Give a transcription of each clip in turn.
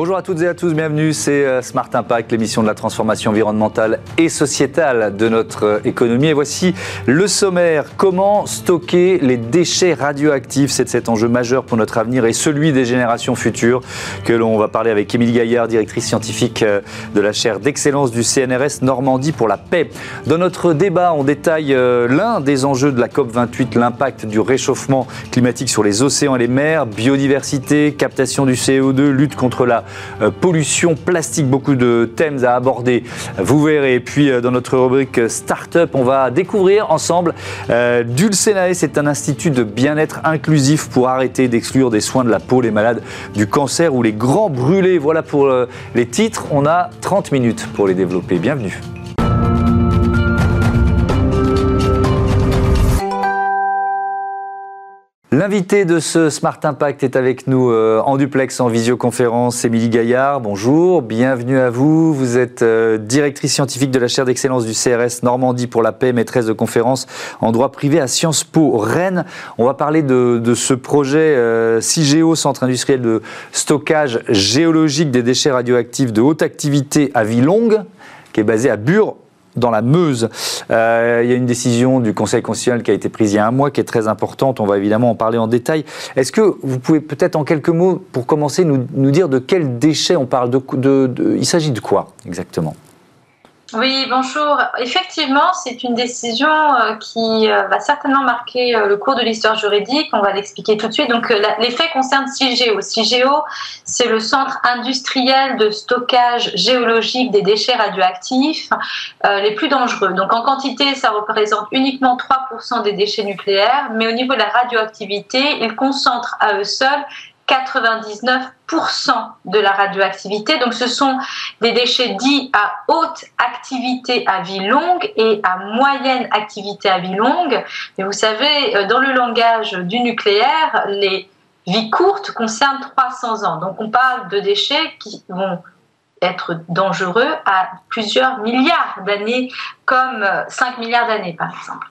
Bonjour à toutes et à tous, bienvenue, c'est euh, Smart Impact, l'émission de la transformation environnementale et sociétale de notre euh, économie. Et voici le sommaire, comment stocker les déchets radioactifs? C'est cet enjeu majeur pour notre avenir et celui des générations futures que l'on va parler avec Émilie Gaillard, directrice scientifique euh, de la chaire d'excellence du CNRS Normandie pour la paix. Dans notre débat, on détaille l'un des enjeux de la COP28, l'impact du réchauffement climatique sur les océans et les mers, biodiversité, captation du CO2, lutte contre la pollution plastique, beaucoup de thèmes à aborder. Vous verrez. Et puis euh, dans notre rubrique Startup, on va découvrir ensemble euh, Dulcenae. C'est un institut de bien-être inclusif pour arrêter d'exclure des soins de la peau les malades du cancer ou les grands brûlés. Voilà pour les titres. On a 30 minutes pour les développer. Bienvenue. L'invité de ce Smart Impact est avec nous euh, en duplex, en visioconférence, Émilie Gaillard. Bonjour, bienvenue à vous. Vous êtes euh, directrice scientifique de la chaire d'excellence du CRS Normandie pour la paix, maîtresse de conférence en droit privé à Sciences Po Rennes. On va parler de, ce projet euh, CIGEO, Centre industriel de stockage géologique des déchets radioactifs de haute activité à vie longue, qui est basé à Bure dans la Meuse. Euh, il y a une décision du Conseil constitutionnel qui a été prise il y a un mois, qui est très importante. On va évidemment en parler en détail. Est-ce que vous pouvez peut-être en quelques mots, pour commencer, nous, dire de quels déchets on parle Il s'agit de quoi exactement? Oui, bonjour. Effectivement, c'est une décision euh, qui euh, va certainement marquer euh, le cours de l'histoire juridique. On va l'expliquer tout de suite. Donc, les faits concernent CIGEO. CIGEO, c'est le centre industriel de stockage géologique des déchets radioactifs les plus dangereux. Donc, en quantité, ça représente uniquement 3% des déchets nucléaires, mais au niveau de la radioactivité, ils concentrent à eux seuls 99% de la radioactivité. Donc ce sont des déchets dits à haute activité à vie longue et à moyenne activité à vie longue. Mais vous savez, euh, dans le langage du nucléaire, les vies courtes concernent 300 ans. Donc on parle de déchets qui vont être dangereux à plusieurs milliards d'années, comme 5 euh, milliards d'années par exemple.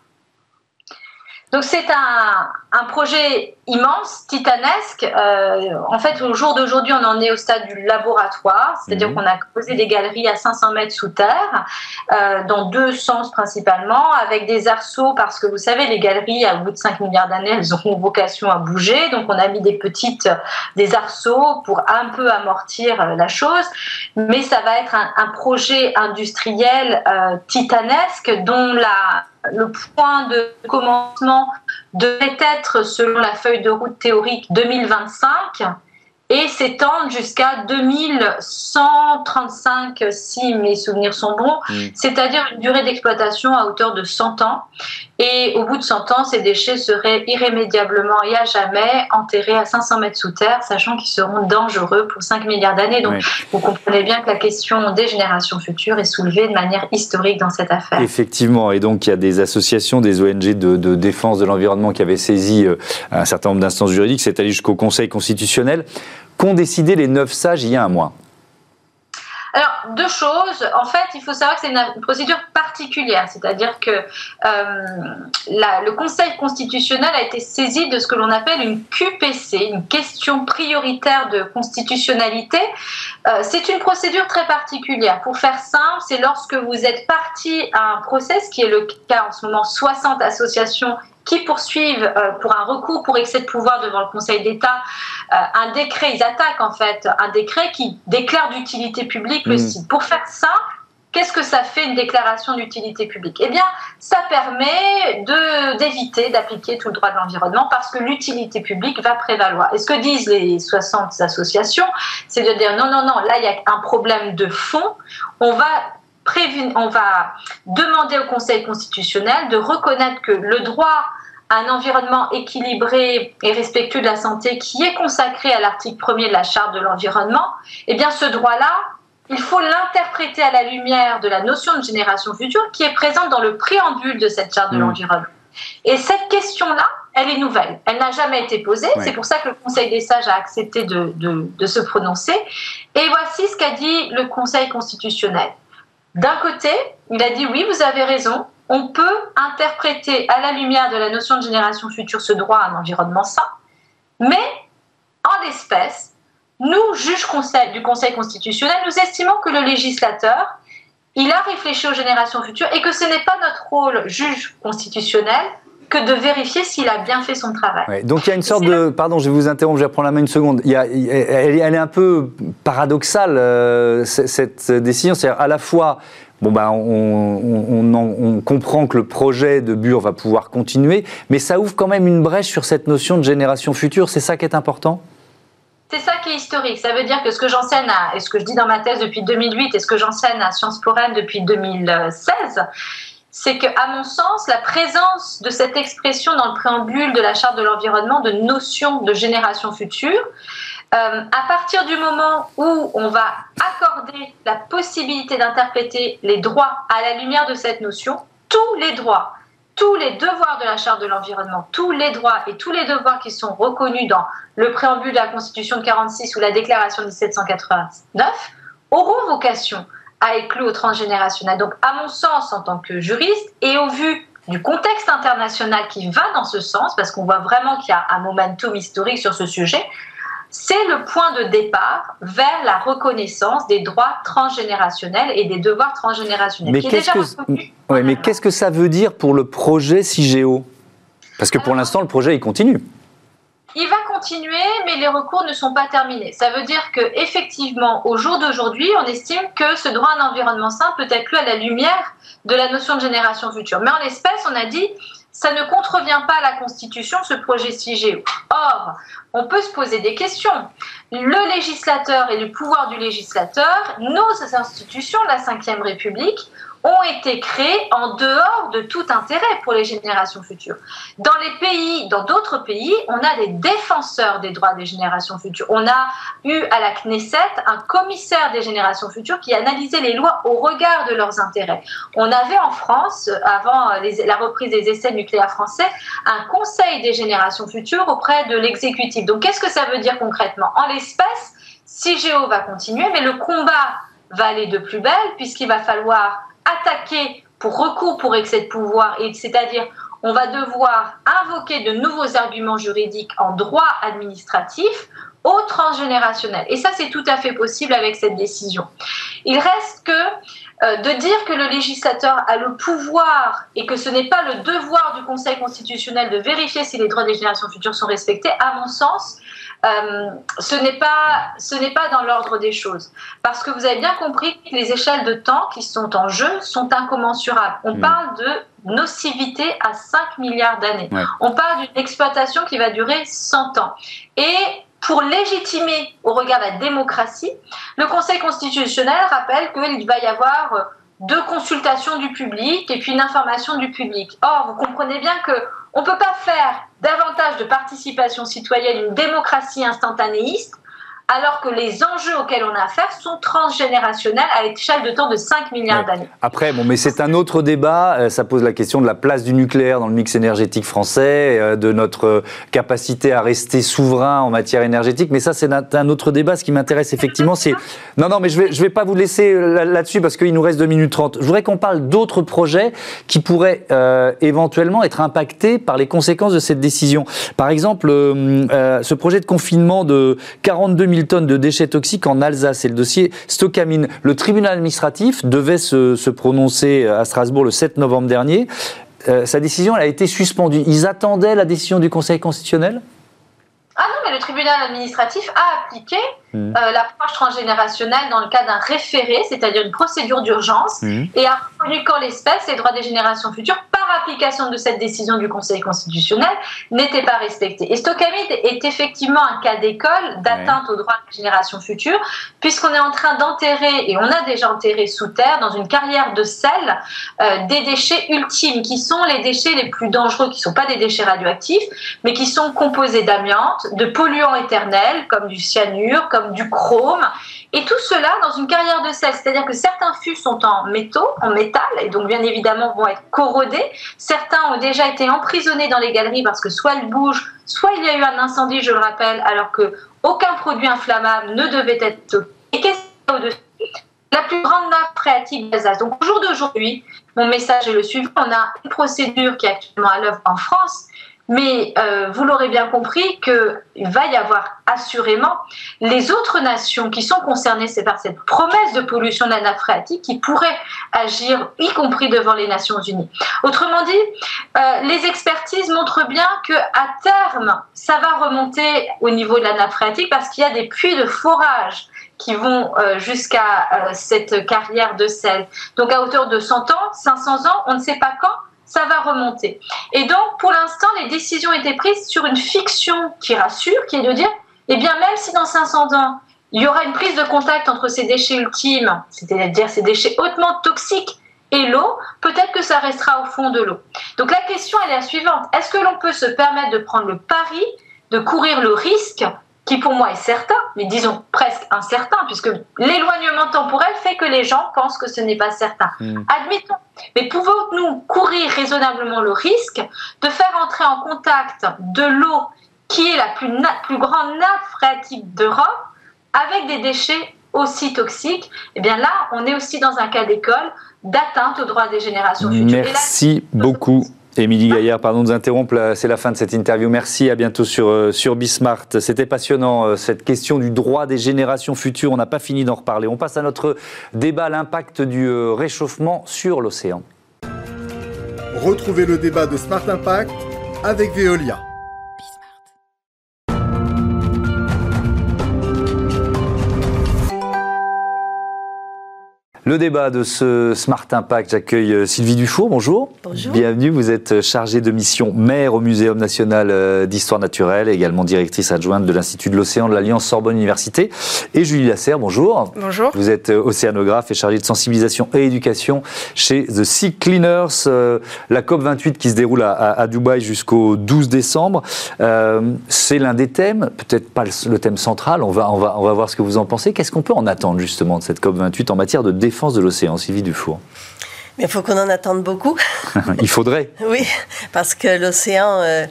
Donc c'est un, un, projet immense, titanesque. Euh, en fait, au jour d'aujourd'hui, on en est au stade du laboratoire, c'est-à-dire mhm. qu'on a posé des galeries à 500 mètres sous terre, euh, dans deux sens principalement, avec des arceaux, parce que vous savez, les galeries, à bout de 5 milliards d'années, elles ont vocation à bouger. Donc on a mis des petites, des arceaux pour un peu amortir euh, la chose. Mais ça va être un, un projet industriel euh, titanesque dont la le point de commencement devait être, selon la feuille de route théorique, 2025 et s'étendre jusqu'à 2135 si mes souvenirs sont bons, c'est-à-dire une durée d'exploitation à hauteur de 100 ans. Et au bout de 100 ans, ces déchets seraient irrémédiablement et à jamais enterrés à 500 mètres sous terre, sachant qu'ils seront dangereux pour 5 milliards d'années. Donc vous comprenez bien que la question des générations futures est soulevée de manière historique dans cette affaire. Effectivement, et donc il y a des associations, des ONG de, de défense de l'environnement qui avaient saisi euh, un certain nombre d'instances juridiques, c'est allé jusqu'au Conseil constitutionnel qu'ont décidé les neuf sages il y a un mois alors, deux choses. En fait, il faut savoir que c'est une procédure particulière, c'est-à-dire que euh, le Conseil constitutionnel a été saisi de ce que l'on appelle une QPC, une question prioritaire de constitutionnalité. Euh, c'est une procédure très particulière. Pour faire simple, c'est lorsque vous êtes parti à un procès, qui est le cas en ce moment, 60 associations qui poursuivent euh, pour un recours pour excès de pouvoir devant le Conseil d'État euh, un décret, ils attaquent en fait un décret qui déclare d'utilité publique le hmm. site. Pour faire ça, Qu'est-ce que ça fait une déclaration d'utilité publique? Eh bien, ça permet d'éviter d'appliquer tout le droit de l'environnement parce que l'utilité publique va prévaloir. Et ce que disent les 60 associations, c'est de dire non, non, non, là, il y a un problème de fond. On va on va demander au Conseil constitutionnel de reconnaître que le droit un environnement équilibré et respectueux de la santé qui est consacré à l'article 1er de la charte de l'environnement, eh bien ce droit-là, il faut l'interpréter à la lumière de la notion de génération future qui est présente dans le préambule de cette charte de mmh. l'environnement. Et cette question-là, elle est nouvelle. Elle n'a jamais été posée. C'est pour ça que le Conseil des sages a accepté de, de se prononcer. Et voici ce qu'a dit le Conseil constitutionnel. D'un côté, il a dit oui, vous avez raison, on peut interpréter à la lumière de la notion de génération future ce droit à un environnement sain, mais en l'espèce, nous, juges du Conseil constitutionnel, nous estimons que le législateur, il a réfléchi aux générations futures et que ce n'est pas notre rôle, juge constitutionnel, que de vérifier s'il a bien fait son travail. donc il y a une sorte de... Pardon, je vais vous interrompre, je vais reprendre la main une seconde. Il y a, elle, est un peu paradoxale, euh, cette décision. C'est-à-dire à la fois, bon, ben, on, on, comprend que le projet de Bure va pouvoir continuer, mais ça ouvre quand même une brèche sur cette notion de génération future. C'est ça qui est important? C'est ça qui est historique. Ça veut dire que ce que j'enseigne et ce que je dis dans ma thèse depuis 2008 et ce que j'enseigne à Sciences Po depuis 2016, c'est que, à mon sens, la présence de cette expression dans le préambule de la Charte de l'environnement de notion de génération future, euh, à partir du moment où on va accorder la possibilité d'interpréter les droits à la lumière de cette notion, tous les droits, tous les devoirs de la Charte de l'environnement, tous les droits et tous les devoirs qui sont reconnus dans le préambule de la Constitution de 46 ou la Déclaration de 1789 auront vocation à éclure au transgénérationnel. Donc, à mon sens, en tant que juriste, et au vu du contexte international qui va dans ce sens, parce qu'on voit vraiment qu'il y a un momentum historique sur ce sujet, c'est le point de départ vers la reconnaissance des droits transgénérationnels et des devoirs transgénérationnels. Mais qu'est-ce que, mais qu'est-ce que ça veut dire pour le projet CIGEO Parce que pour l'instant, le projet, il continue. Il va continuer, mais les recours ne sont pas terminés. Ça veut dire que effectivement, au jour d'aujourd'hui, on estime que ce droit à un environnement sain peut être lu à la lumière de la notion de génération future. Mais en l'espèce, on a dit ça ne contrevient pas à la Constitution, ce projet CIGEO. Or, on peut se poser des questions. Le législateur et le pouvoir du législateur, nos institutions, la Ve République, ont été créés en dehors de tout intérêt pour les générations futures. Dans les pays, dans d'autres pays, on a des défenseurs des droits des générations futures. On a eu à la Knesset un commissaire des générations futures qui analysait les lois au regard de leurs intérêts. On avait en France, avant la reprise des essais nucléaires français, un conseil des générations futures auprès de l'exécutif. Donc qu'est-ce que ça veut dire concrètement? En l'espèce, CIGEO va continuer, mais le combat va aller de plus belle puisqu'il va falloir attaquer pour recours pour excès de pouvoir, c'est-à-dire on va devoir invoquer de nouveaux arguments juridiques en droit administratif au transgénérationnel. Et ça, c'est tout à fait possible avec cette décision. Il reste que euh, de dire que le législateur a le pouvoir et que ce n'est pas le devoir du Conseil constitutionnel de vérifier si les droits des générations futures sont respectés, à mon sens, euh, ce n'est pas ce n'est pas dans l'ordre des choses parce que vous avez bien compris que les échelles de temps qui sont en jeu sont incommensurables. On mm. parle de nocivité à 5 milliards d'années. On parle d'une exploitation qui va durer 100 ans. Et pour légitimer au regard de la démocratie, le Conseil constitutionnel rappelle qu'il va y avoir deux consultations du public et puis une information du public. Or, vous comprenez bien que on ne peut pas faire davantage de participation citoyenne, une démocratie instantanéiste, alors que les enjeux auxquels on a affaire sont transgénérationnels à l'échelle de temps de 5 milliards d'années. Après, bon, mais c'est un autre débat. Euh, ça pose la question de la place du nucléaire dans le mix énergétique français, euh, de notre euh, capacité à rester souverain en matière énergétique. Mais ça, c'est un autre débat. Ce qui m'intéresse effectivement, c'est... Non, non, mais je ne vais, je vais pas vous laisser là-dessus parce qu'il nous reste 2 minutes 30. Je voudrais qu'on parle d'autres projets qui pourraient éventuellement être impactés par les conséquences de cette décision. Par exemple, ce projet de confinement de 42 000 tonnes de déchets toxiques en Alsace. C'est le dossier Stockamine. Le tribunal administratif devait se, prononcer à Strasbourg le 7 novembre dernier. Euh, sa décision a été suspendue. Ils attendaient la décision du Conseil constitutionnel? Ah non, mais le tribunal administratif a appliqué mmh. euh, l'approche transgénérationnelle dans le cas d'un référé, c'est-à-dire une procédure d'urgence, mmh. et a reconnu qu'en l'espèce, les droits des générations futures, par application de cette décision du Conseil constitutionnel, n'étaient pas respectés. Et Stockamide est effectivement un cas d'école d'atteinte aux droits des générations futures, puisqu'on est en train d'enterrer, et on a déjà enterré sous terre, dans une carrière de sel, euh, des déchets ultimes, qui sont les déchets les plus dangereux, qui ne sont pas des déchets radioactifs, mais qui sont composés d'amiante, de polluants éternels, comme du cyanure, comme du chrome, et tout cela dans une carrière de sel, c'est-à-dire que certains fûts sont en métaux, en métal, et donc bien évidemment vont être corrodés. Certains ont déjà été emprisonnés dans les galeries parce que soit ils bougent, soit il y a eu un incendie, je le rappelle, alors que aucun produit inflammable ne devait être Et qu'est-ce qu'il y a au-dessus La plus grande nappe phréatique d'Alsace. Donc au jour d'aujourd'hui, mon message est le suivant. On a une procédure qui est actuellement à l'œuvre en France Mais euh, vous l'aurez bien compris qu'il va y avoir assurément les autres nations qui sont concernées par cette promesse de pollution de la nappe phréatique qui pourraient agir, y compris devant les Nations Unies. Autrement dit, euh, les expertises montrent bien que à terme, ça va remonter au niveau de la nappe phréatique parce qu'il y a des puits de forage qui vont euh, jusqu'à euh, cette carrière de sel. Donc à hauteur de 100 ans, 500 ans, on ne sait pas quand, ça va remonter. Et donc, pour l'instant, les décisions étaient prises sur une fiction qui rassure, qui est de dire, eh bien, même si dans 500 ans, il y aura une prise de contact entre ces déchets ultimes, c'est-à-dire ces déchets hautement toxiques, et l'eau, peut-être que ça restera au fond de l'eau. Donc la question, elle est la suivante. Est-ce que l'on peut se permettre de prendre le pari, de courir le risque qui pour moi est certain, mais disons presque incertain, puisque l'éloignement temporel fait que les gens pensent que ce n'est pas certain. Hmm. Admettons. Mais pouvons-nous courir raisonnablement le risque de faire entrer en contact de l'eau qui est la plus, plus grande nappe phréatique d'Europe avec des déchets aussi toxiques? Eh bien là, on est aussi dans un cas d'école d'atteinte aux droits des générations futures. Merci beaucoup. Émilie Gaillard, pardon de vous interrompre, c'est la fin de cette interview. Merci, à bientôt sur, euh, sur Bismart. C'était passionnant, euh, cette question du droit des générations futures. On n'a pas fini d'en reparler. On passe à notre débat, l'impact du euh, réchauffement sur l'océan. Retrouvez le débat de Smart Impact avec Veolia. Le débat de ce Smart Impact, j'accueille euh, Sylvie Dufour. Bonjour. Bonjour. Bienvenue. Vous êtes chargée de mission maire au Muséum national euh, d'histoire naturelle, également directrice adjointe de l'Institut de l'océan de l'Alliance Sorbonne Université. Et Julie Lasserre, bonjour. Bonjour. Vous êtes euh, océanographe et chargée de sensibilisation et éducation chez The Sea Cleaners. La COP28 qui se déroule à, Dubaï jusqu'au 12 décembre. C'est l'un des thèmes, peut-être pas le thème central. On va, on va, on va voir ce que vous en pensez. Qu'est-ce qu'on peut en attendre justement de cette COP28 en matière de défense de l'océan, Sylvie Dufour mais il faut qu'on en attende beaucoup. il faudrait. oui, parce que l'océan euh,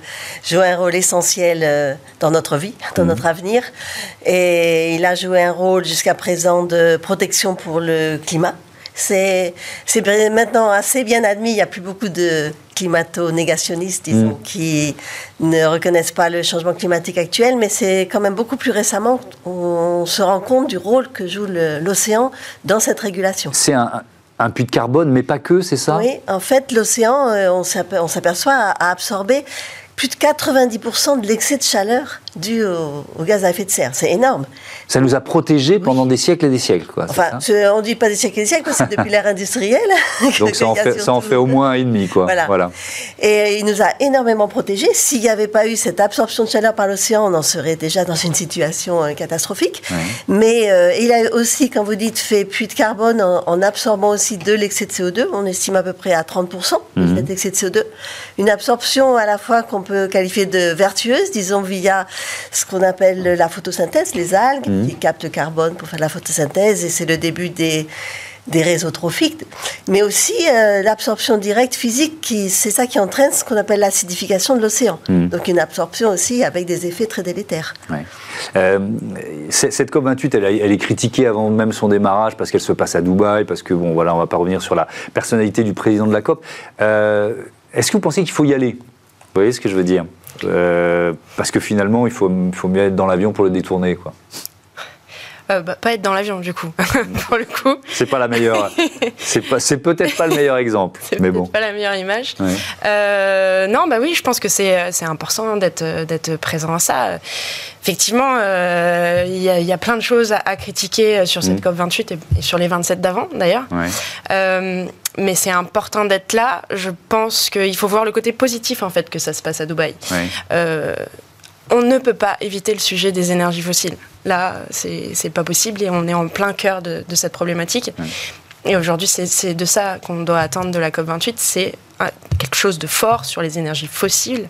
joue un rôle essentiel euh, dans notre vie, dans mhm. notre avenir. Et il a joué un rôle jusqu'à présent de protection pour le climat. C'est maintenant assez bien admis. Il n'y a plus beaucoup de climato-négationnistes, disons, mm. qui ne reconnaissent pas le changement climatique actuel, mais c'est quand même beaucoup plus récemment qu'on se rend compte du rôle que joue l'océan dans cette régulation. C'est un, un puits de carbone, mais pas que, c'est ça? Oui, en fait, l'océan, euh, on s'aperçoit, a absorbé plus de 90% de l'excès de chaleur dû au, gaz à effet de serre. C'est énorme. Ça nous a protégés pendant des siècles et des siècles. Quoi, enfin, on ne dit pas des siècles et des siècles, c'est depuis l'ère industrielle. Donc ça en, fait, ça en fait, au moins un et demi. Quoi. Voilà. Et il nous a énormément protégés. S'il n'y avait pas eu cette absorption de chaleur par l'océan, on en serait déjà dans une situation euh, catastrophique. Mais euh, il a aussi, quand vous dites, fait puits de carbone en, absorbant aussi de l'excès de CO2. On estime à peu près à 30% mmh. cet excès de CO2. Une absorption à la fois qu'on peut qualifier de vertueuse, disons via ce qu'on appelle la photosynthèse, les algues, mmh. qui captent le carbone pour faire la photosynthèse, et c'est le début des, des réseaux trophiques, mais aussi euh, l'absorption directe physique, qui, c'est ça qui entraîne ce qu'on appelle l'acidification de l'océan. Mmh. Donc une absorption aussi avec des effets très délétères. Euh, cette COP28, elle, elle, est critiquée avant même son démarrage parce qu'elle se passe à Dubaï, parce que, bon, voilà, on ne va pas revenir sur la personnalité du président de la COP. Euh, est-ce que vous pensez qu'il faut y aller? Vous voyez ce que je veux dire? Euh, parce que finalement, il faut, faut mieux être dans l'avion pour le détourner, quoi. Euh, bah, pas être dans l'avion du coup. Pour le coup. C'est pas la meilleure. C'est c'est peut-être pas le meilleur exemple mais bon. pas la meilleure image. Euh, non bah oui je pense que c'est c'est important d'être d'être présent à ça. Effectivement il y, y, a plein de choses à, critiquer sur cette mm. COP 28 et, sur les 27 d'avant d'ailleurs. Mais c'est important d'être là. Je pense qu'il faut voir le côté positif en fait que ça se passe à Dubaï. Euh, on ne peut pas éviter le sujet des énergies fossiles. Là, c'est pas possible et on est en plein cœur de, cette problématique. Et aujourd'hui, c'est de ça qu'on doit attendre de la COP28, c'est quelque chose de fort sur les énergies fossiles,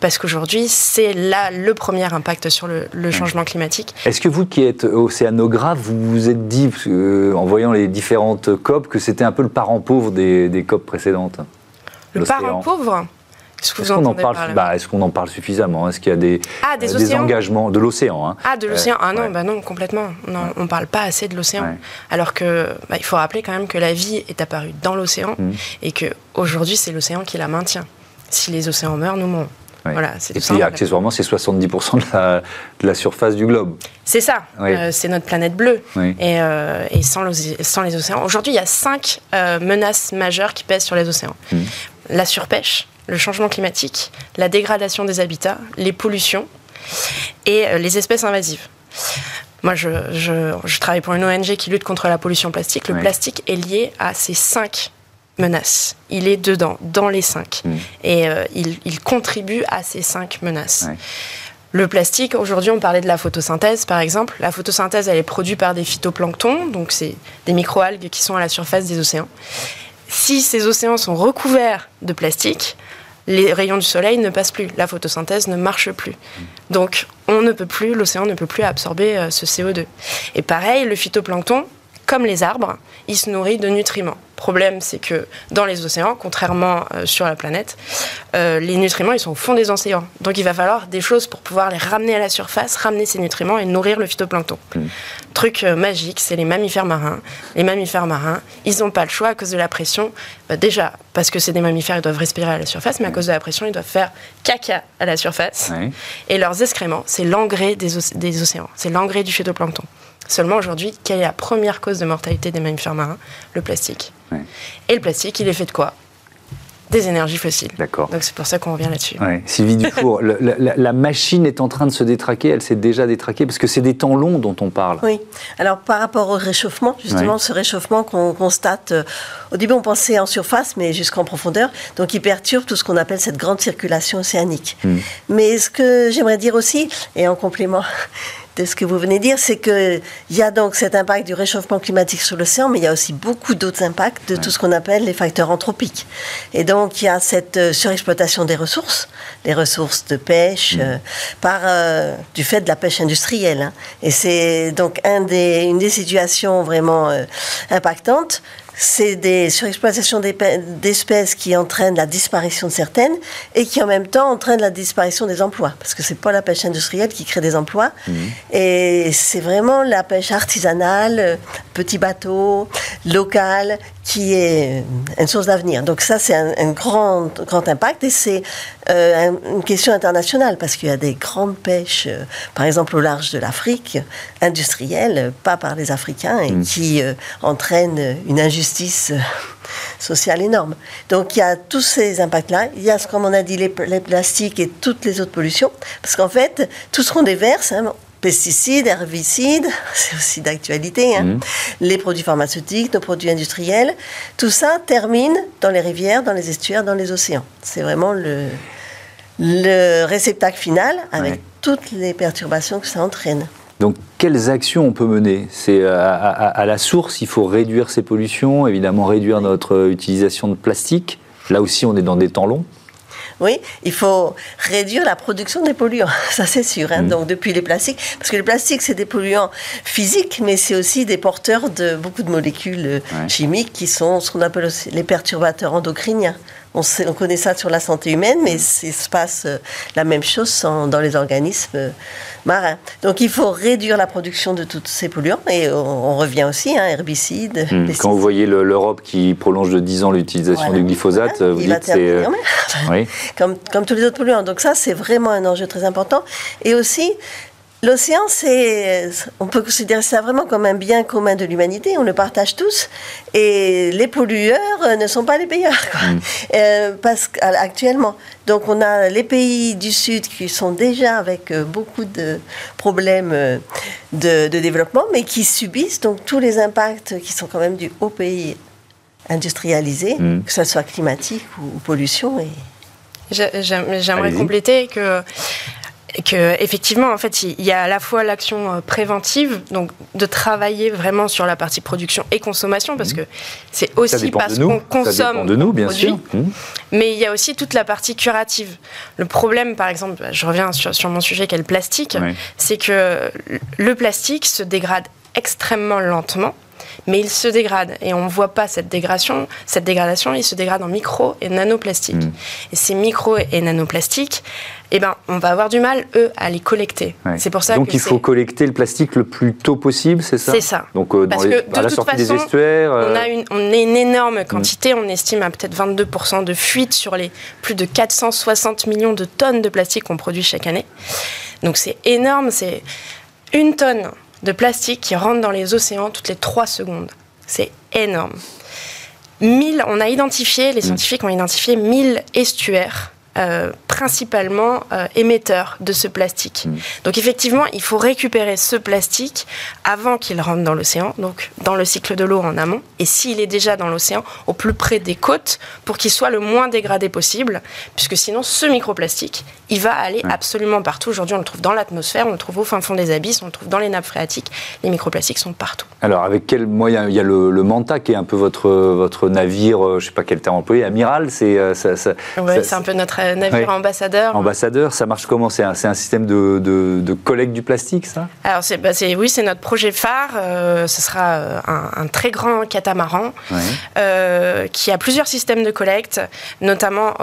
parce qu'aujourd'hui, c'est là le premier impact sur le, changement climatique. Est-ce que vous qui êtes océanographe, vous vous êtes dit, euh, en voyant les différentes COP, que c'était un peu le parent pauvre des, des COP précédentes? Le parent pauvre? Est-ce qu'on en, parle, bah, est en parle suffisamment Est-ce qu'il y a des, ah, des, euh, engagements de l'océan hein Ah, de l'océan Ah non, bah non, complètement. Non, On ne parle pas assez de l'océan. Alors que bah, il faut rappeler quand même que la vie est apparue dans l'océan mmh. et que aujourd'hui c'est l'océan qui la maintient. Si les océans meurent, nous mourons. Voilà, et puis accessoirement, c'est 70% de la, de la, surface du globe. C'est ça, euh, c'est notre planète bleue. Et, euh, et sans, sans, les océans. Aujourd'hui, il y a cinq euh, menaces majeures qui pèsent sur les océans. Hmm. La surpêche, le changement climatique, la dégradation des habitats, les pollutions et les espèces invasives. Moi, je, je, travaille pour une ONG qui lutte contre la pollution plastique. Le plastique est lié à ces cinq menaces. Il est dedans, dans les cinq. Hmm. Et euh, il, contribue à ces cinq menaces. Le plastique, aujourd'hui, on parlait de la photosynthèse, par exemple. La photosynthèse, elle est produite par des phytoplanctons, donc c'est des microalgues qui sont à la surface des océans. Si ces océans sont recouverts de plastique, les rayons du soleil ne passent plus, la photosynthèse ne marche plus. Donc on ne peut plus, l'océan ne peut plus absorber euh, ce CO2. Et pareil, le phytoplancton, comme les arbres, il se nourrit de nutriments. Problème, c'est que dans les océans, contrairement euh, sur la planète, euh, les nutriments, ils sont au fond des océans. Donc il va falloir des choses pour pouvoir les ramener à la surface, ramener ces nutriments et nourrir le phytoplancton. Mmh. Truc euh, magique, c'est les mammifères marins. Les mammifères marins, ils n'ont pas le choix à cause de la pression. Bah, déjà, parce que c'est des mammifères, ils doivent respirer à la surface, mais à cause de la pression, ils doivent faire caca à la surface. Et leurs excréments, c'est l'engrais des, des océans, c'est l'engrais du phytoplancton. Seulement aujourd'hui, quelle est la première cause de mortalité des mammifères marins? Le plastique. Et le plastique, il est fait de quoi? Des énergies fossiles. D'accord. Donc c'est pour ça qu'on revient là-dessus. Sylvie Dufour, la, machine est en train de se détraquer, elle s'est déjà détraquée, parce que c'est des temps longs dont on parle. Oui. Alors par rapport au réchauffement, justement, ce réchauffement qu'on constate, euh, au début on pensait en surface, mais jusqu'en profondeur, donc il perturbe tout ce qu'on appelle cette grande circulation océanique. Hmm. Mais ce que j'aimerais dire aussi, et en complément de ce que vous venez de dire, c'est qu'il y a donc cet impact du réchauffement climatique sur l'océan, mais il y a aussi beaucoup d'autres impacts de tout ce qu'on appelle les facteurs anthropiques. Et donc, il y a cette euh, surexploitation des ressources, les ressources de pêche, mm. euh, par, euh, du fait de la pêche industrielle. Hein. Et c'est donc un des, une des situations vraiment impactantes c'est des surexploitations d'espèces qui entraînent la disparition de certaines et qui en même temps entraînent la disparition des emplois. Parce que c'est pas la pêche industrielle qui crée des emplois. Mmh. Et c'est vraiment la pêche artisanale, petit bateau, local, qui est une source d'avenir. Donc ça, c'est un, grand, grand impact et c'est euh, une question internationale parce qu'il y a des grandes pêches, euh, par exemple au large de l'Afrique, industrielles, pas par les Africains, et mmh. qui euh, entraînent une injustice sociale énorme. Donc il y a tous ces impacts-là. Il y a, comme on a dit, les, plastiques et toutes les autres pollutions. Parce qu'en fait, tout ce qu'on déverse, hein, pesticides, herbicides, c'est aussi d'actualité, hein. mhm. les produits pharmaceutiques, nos produits industriels, tout ça termine dans les rivières, dans les estuaires, dans les océans. C'est vraiment le, le réceptacle final avec toutes les perturbations que ça entraîne. Donc, quelles actions on peut mener? C'est euh, à, la source, il faut réduire ces pollutions, évidemment réduire notre utilisation de plastique. Là aussi, on est dans des temps longs. Oui, il faut réduire la production des polluants, ça c'est sûr. Hein. Mm. Donc depuis les plastiques, parce que les plastiques c'est des polluants physiques, mais c'est aussi des porteurs de beaucoup de molécules euh, chimiques qui sont ce qu'on appelle aussi les perturbateurs endocriniens. On, connaît ça sur la santé humaine, mais il se passe euh, la même chose dans les organismes euh, marins. Donc il faut réduire la production de tous ces polluants, et on, revient aussi, hein, herbicides. Hmm. Quand vous voyez l'Europe qui prolonge de 10 ans l'utilisation du glyphosate, vous dites c'est... Euh, oui. comme, comme tous les autres polluants. Donc ça, c'est vraiment un enjeu très important. Et aussi, L'océan, c'est, on peut considérer ça vraiment comme un bien commun de l'humanité. On le partage tous, et les pollueurs ne sont pas les payeurs, mm. euh, parce qu'actuellement, donc on a les pays du Sud qui sont déjà avec euh, beaucoup de problèmes euh, de, développement, mais qui subissent donc tous les impacts qui sont quand même du haut pays industrialisé, mm. que ce soit climatique ou, ou pollution. Et... J'aimerais compléter que que effectivement, en fait, il y a à la fois l'action euh, préventive, donc de travailler vraiment sur la partie production et consommation, parce mmh. que c'est aussi parce qu'on consomme de nous, bien sûr. Mmh. Mais il y a aussi toute la partie curative. Le problème, par exemple, je reviens sur, sur mon sujet qui est le plastique, c'est que le plastique se dégrade extrêmement lentement mais il se dégrade et on ne voit pas cette dégradation. Cette dégradation, il se dégrade en micro et nanoplastiques. Mm. Et ces micro et nanoplastiques, eh ben, on va avoir du mal, eux, à les collecter. C'est pour ça Donc il faut collecter le plastique le plus tôt possible, c'est ça C'est ça. Donc euh, Parce que, à la sortie des estuaires. On, a une, on une énorme mm. quantité, on estime à peut-être 22% de fuite sur les plus de 460 millions de tonnes de plastique qu'on produit chaque année. Donc c'est énorme, c'est une tonne de plastique qui rentre dans les océans toutes les 3 secondes. C'est énorme. 1000, on a identifié, les mm. scientifiques ont identifié 1000 estuaires euh, principalement euh, émetteur de ce plastique. Mm. Donc effectivement, il faut récupérer ce plastique avant qu'il rentre dans l'océan, donc dans le cycle de l'eau en amont, et s'il est déjà dans l'océan, au plus près des côtes, pour qu'il soit le moins dégradé possible, puisque sinon ce microplastique, il va aller absolument partout. Aujourd'hui, on le trouve dans l'atmosphère, on le trouve au fin fond des abysses, on le trouve dans les nappes phréatiques. Les microplastiques sont partout. Alors, avec quels moyens Il y a le, Manta qui est un peu votre, votre navire, euh, je ne sais pas quel terme employé, amiral, c'est ça, c'est un peu notre navire ambassadeur. Ambassadeur, ça marche comment? C'est un, un, système de, de, collecte du plastique, ça? Alors, bah, oui, c'est notre projet phare. Euh, ce sera euh, un, très grand catamaran euh, qui a plusieurs systèmes de collecte, notamment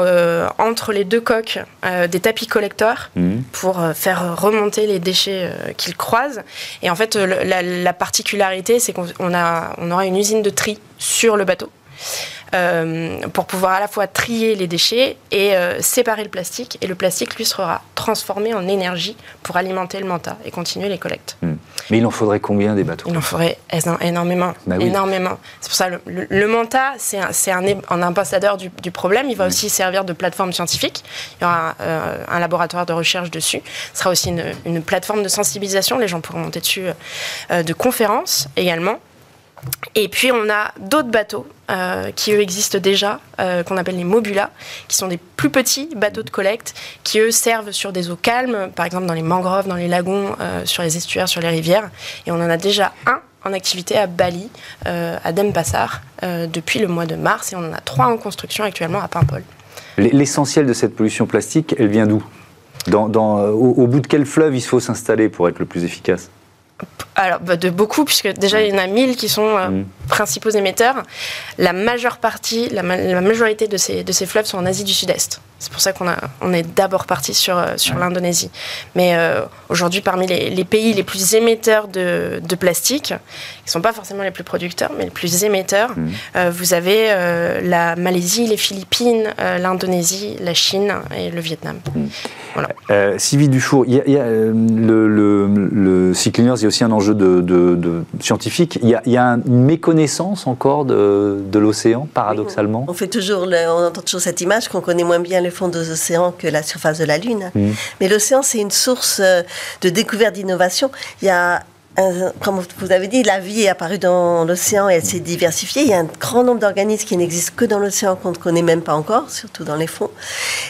entre les deux coques des tapis collecteurs mmh. pour faire remonter les déchets qu'il croise. Et en fait, la, la particularité, c'est qu'on on aura une usine de tri sur le bateau. Euh, pour pouvoir à la fois trier les déchets et euh, séparer le plastique. Et le plastique, lui, sera transformé en énergie pour alimenter le manta et continuer les collectes. Hmm. Mais il en faudrait combien des bateaux? Il en faudrait énormément. Bah énormément. C'est pour ça le, le, manta, c'est un, un, ambassadeur du, problème. Il va aussi servir de plateforme scientifique. Il y aura euh, un laboratoire de recherche dessus. Ce sera aussi une, une, plateforme de sensibilisation. Les gens pourront monter dessus de conférences également. Et puis on a d'autres bateaux euh, qui eux existent déjà, euh, qu'on appelle les Mobula, qui sont des plus petits bateaux de collecte, qui eux servent sur des eaux calmes, par exemple dans les mangroves, dans les lagons, euh, sur les estuaires, sur les rivières. Et on en a déjà un en activité à Bali, à Denpasar, depuis le mois de mars, et on en a trois en construction actuellement à Paimpol. L'essentiel de cette pollution plastique, elle vient d'où? Au bout de quel fleuve il faut s'installer pour être le plus efficace? Alors, bah, de beaucoup, puisque déjà il y en a 1000 qui sont euh, mm. principaux émetteurs. La majeure partie, la, majorité de ces, de ces fleuves sont en Asie du Sud-Est. C'est pour ça qu'on on est d'abord parti sur, euh, sur l'Indonésie. Mais euh, aujourd'hui, parmi les, pays les plus émetteurs de, de plastique, ils ne sont pas forcément les plus producteurs, mais les plus émetteurs, mm. vous avez la Malaisie, les Philippines, l'Indonésie, la Chine et le Vietnam. Mm. Voilà. Sylvie Dufour, il y a, le, le, le Aussi un enjeu de, scientifique. Il y, a, une méconnaissance encore de, l'océan, paradoxalement? on fait toujours, on entend toujours cette image qu'on connaît moins bien le fond des océans que la surface de la Lune. Mm. Mais l'océan, c'est une source euh, de découverte, d'innovation. Il y a comme vous avez dit, la vie est apparue dans l'océan et elle s'est diversifiée. Il y a un grand nombre d'organismes qui n'existent que dans l'océan qu'on ne connaît même pas encore, surtout dans les fonds.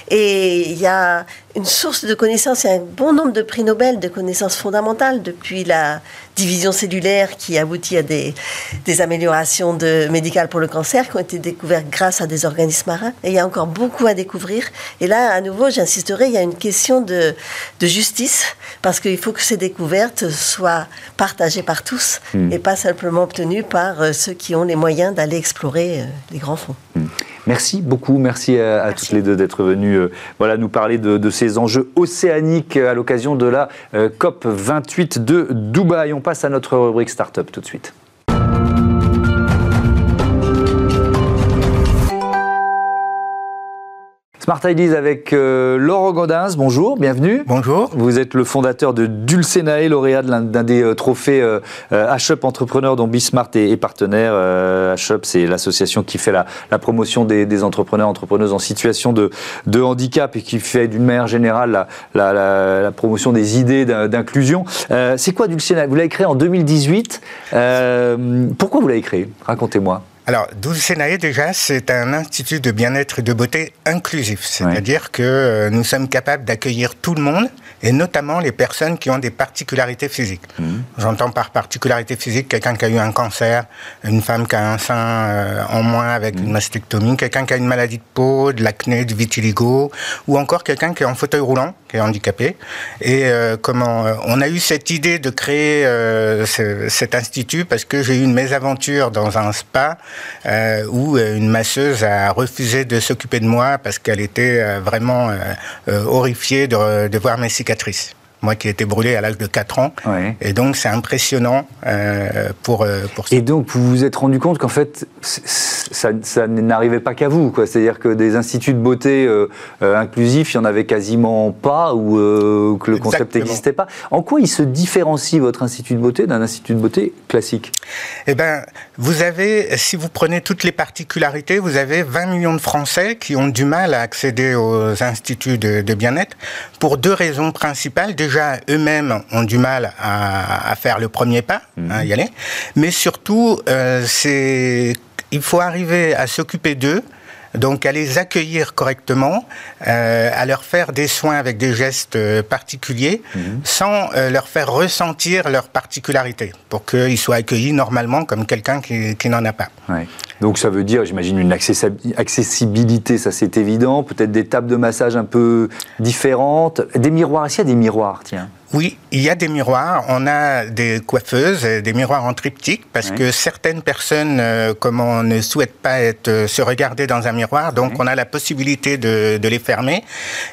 Et il y a une source de connaissances, a un bon nombre de prix Nobel de connaissances fondamentales depuis la division cellulaire qui aboutit à des, des améliorations de, médicales pour le cancer qui ont été découvertes grâce à des organismes marins. Et il y a encore beaucoup à découvrir. Et là, à nouveau, j'insisterai, il y a une question de, de justice parce qu'il faut que ces découvertes soient partagées par tous hmm. et pas simplement obtenues par euh, ceux qui ont les moyens d'aller explorer euh, les grands fonds. Hmm. Merci beaucoup, merci à, toutes les deux d'être venues euh, voilà, nous parler de, ces enjeux océaniques à l'occasion de la COP 28 de Dubaï. On passe à notre rubrique Startup tout de suite. Smart Ideas avec euh, Laurent. Bonjour, bienvenue. Bonjour. Vous êtes le fondateur de Dulcenae, lauréat d'un des euh, trophées euh, H-Up Entrepreneur dont Bismart est, partenaire. H-Up, c'est l'association qui fait la, promotion des, entrepreneurs, entrepreneuses en situation de, handicap et qui fait d'une manière générale la, promotion des idées d'inclusion. c'est quoi Dulcenae? Vous l'avez créé en 2018. pourquoi vous l'avez créé? Racontez-moi. Alors, Dulcenae, déjà, c'est un institut de bien-être et de beauté inclusif. C'est-à-dire que euh, nous sommes capables d'accueillir tout le monde, et notamment les personnes qui ont des particularités physiques. Mhm. J'entends par particularité physique quelqu'un qui a eu un cancer, une femme qui a un sein euh, en moins avec mhm. une mastectomie, quelqu'un qui a une maladie de peau, de l'acné, du vitiligo, ou encore quelqu'un qui est en fauteuil roulant, qui handicapé. Et euh, comment on a eu cette idée de créer cet institut parce que j'ai eu une mésaventure dans un spa euh, où euh, une masseuse a refusé de s'occuper de moi parce qu'elle était euh, vraiment horrifiée de, voir mes cicatrices moi qui ai été brûlé à l'âge de 4 ans. Et donc c'est impressionnant euh, pour, euh, pour ça. Et donc vous vous êtes rendu compte qu'en fait ça, ça n'arrivait pas qu'à vous, quoi. C'est-à-dire que des instituts de beauté euh, inclusifs, il n'y en avait quasiment pas ou que le concept n'existait pas. En quoi il se différencie votre institut de beauté d'un institut de beauté classique? Eh bien, vous avez, si vous prenez toutes les particularités, vous avez 20 millions de Français qui ont du mal à accéder aux instituts de, de bien-être pour deux raisons principales déjà eux-mêmes ont du mal à, faire le premier pas, à y mhm. aller, mais surtout, euh, c'est il faut arriver à s'occuper d'eux donc à les accueillir correctement, euh, à leur faire des soins avec des gestes euh, particuliers, mhm. sans euh, leur faire ressentir leurs particularités, pour qu'ils soient accueillis normalement comme quelqu'un qui, qui n'en a pas. Donc ça veut dire, j'imagine, une accessibilité, ça c'est évident, peut-être des tables de massage un peu différentes, des miroirs, qu'il y a des miroirs, tiens? Oui, il y a des miroirs. On a des coiffeuses, des miroirs en triptyque, parce que certaines personnes, euh, comme on ne souhaite pas être, euh, se regarder dans un miroir, donc on a la possibilité de, de, les fermer.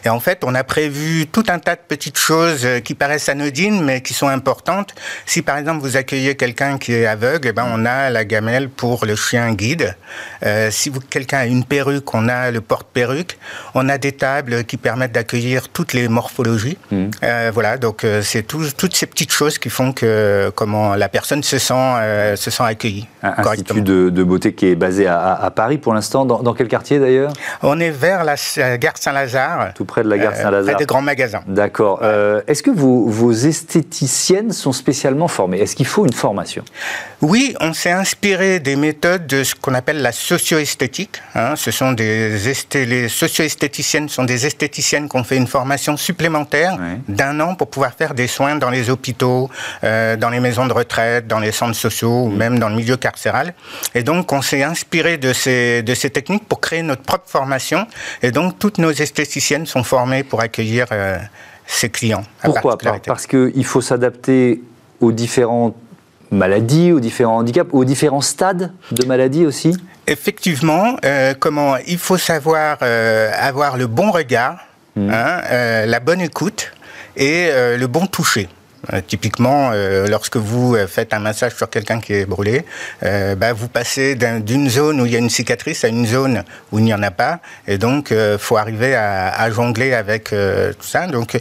Et en fait, on a prévu tout un tas de petites choses euh, qui paraissent anodines, mais qui sont importantes. Si par exemple vous accueillez quelqu'un qui est aveugle, eh ben on a la gamelle pour le chien guide. Euh, si quelqu'un a une perruque, on a le porte-perruque. On a des tables qui permettent d'accueillir toutes les morphologies. Mmh. Euh, voilà, donc euh, c'est toutes ces petites choses qui font que comment la personne se sent, euh, se sent accueillie. Un institut de, de, beauté qui est basé à, à Paris pour l'instant. Dans, dans, quel quartier d'ailleurs? On est vers la gare Saint-Lazare. Tout près de la gare euh, Saint-Lazare. près des grands magasins. D'accord. Est-ce que vos, vos esthéticiennes sont spécialement formées? Est-ce qu'il faut une formation? Oui, on s'est inspiré des méthodes de ce qu'on appelle la socio-esthétique. Hein. Ce sont des esthé les socio-esthéticiennes sont des esthéticiennes qui ont fait une formation supplémentaire d'un an pour pouvoir faire des soins dans les hôpitaux, euh, dans les maisons de retraite, dans les centres sociaux ou même dans le milieu carcéral. Et donc, on s'est inspiré de ces, de ces techniques pour créer notre propre formation. Et donc, toutes nos esthéticiennes sont formées pour accueillir euh, ces clients. Pourquoi? Parce qu'il faut s'adapter aux différentes maladies, aux différents handicaps, aux différents stades de maladie aussi? Effectivement, euh, comment il faut savoir avoir le bon regard, mmh. hein, la bonne écoute, et euh, le bon toucher. Euh, typiquement, euh, lorsque vous faites un massage sur quelqu'un qui est brûlé, bah, vous passez d'une zone où il y a une cicatrice à une zone où il n'y en a pas, et donc il faut arriver à, à jongler avec tout ça. Donc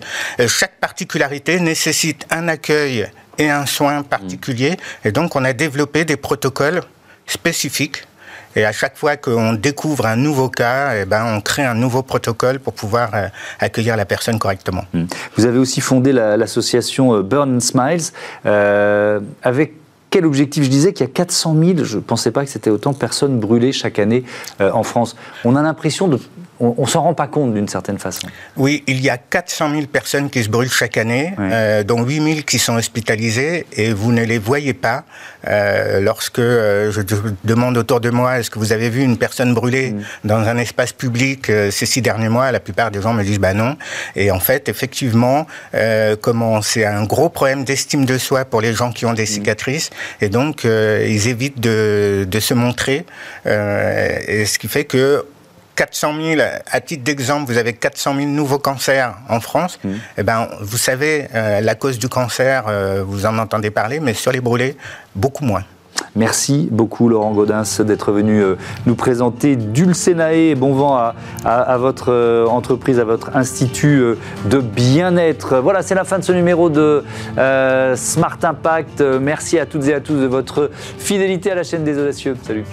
chaque particularité nécessite un accueil et un soin particulier, et donc on a développé des protocoles spécifiques et à chaque fois qu'on découvre un nouveau cas, eh ben, on crée un nouveau protocole pour pouvoir euh, accueillir la personne correctement. Hmm. Vous avez aussi fondé l'association euh, Burn Smiles euh, avec quel objectif? Je disais qu'il y a 400 000, je ne pensais pas que c'était autant de personnes brûlées chaque année en France. On a l'impression de on, ne s'en rend pas compte d'une certaine façon. Oui, il y a 400 000 personnes qui se brûlent chaque année, euh, dont 8 000 qui sont hospitalisées, et vous ne les voyez pas. Euh, lorsque euh, je demande autour de moi, est-ce que vous avez vu une personne brûlée mm. dans un espace public ces six derniers mois? La plupart des gens me disent bah non. Et en fait, effectivement, comment c'est un gros problème d'estime de soi pour les gens qui ont des mm. cicatrices, et donc ils évitent de, de se montrer, et ce qui fait que 400 000, à titre d'exemple, vous avez 400 000 nouveaux cancers en France. Mmh. Eh ben, vous savez, euh, la cause du cancer, euh, vous en entendez parler, mais sur les brûlés, beaucoup moins. Merci beaucoup Laurent Gaudens d'être venu euh, nous présenter Dulcenae. Bon vent à, votre entreprise, à votre institut de bien-être. Voilà, c'est la fin de ce numéro de Smart Impact. Merci à toutes et à tous de votre fidélité à la chaîne des audacieux. Salut.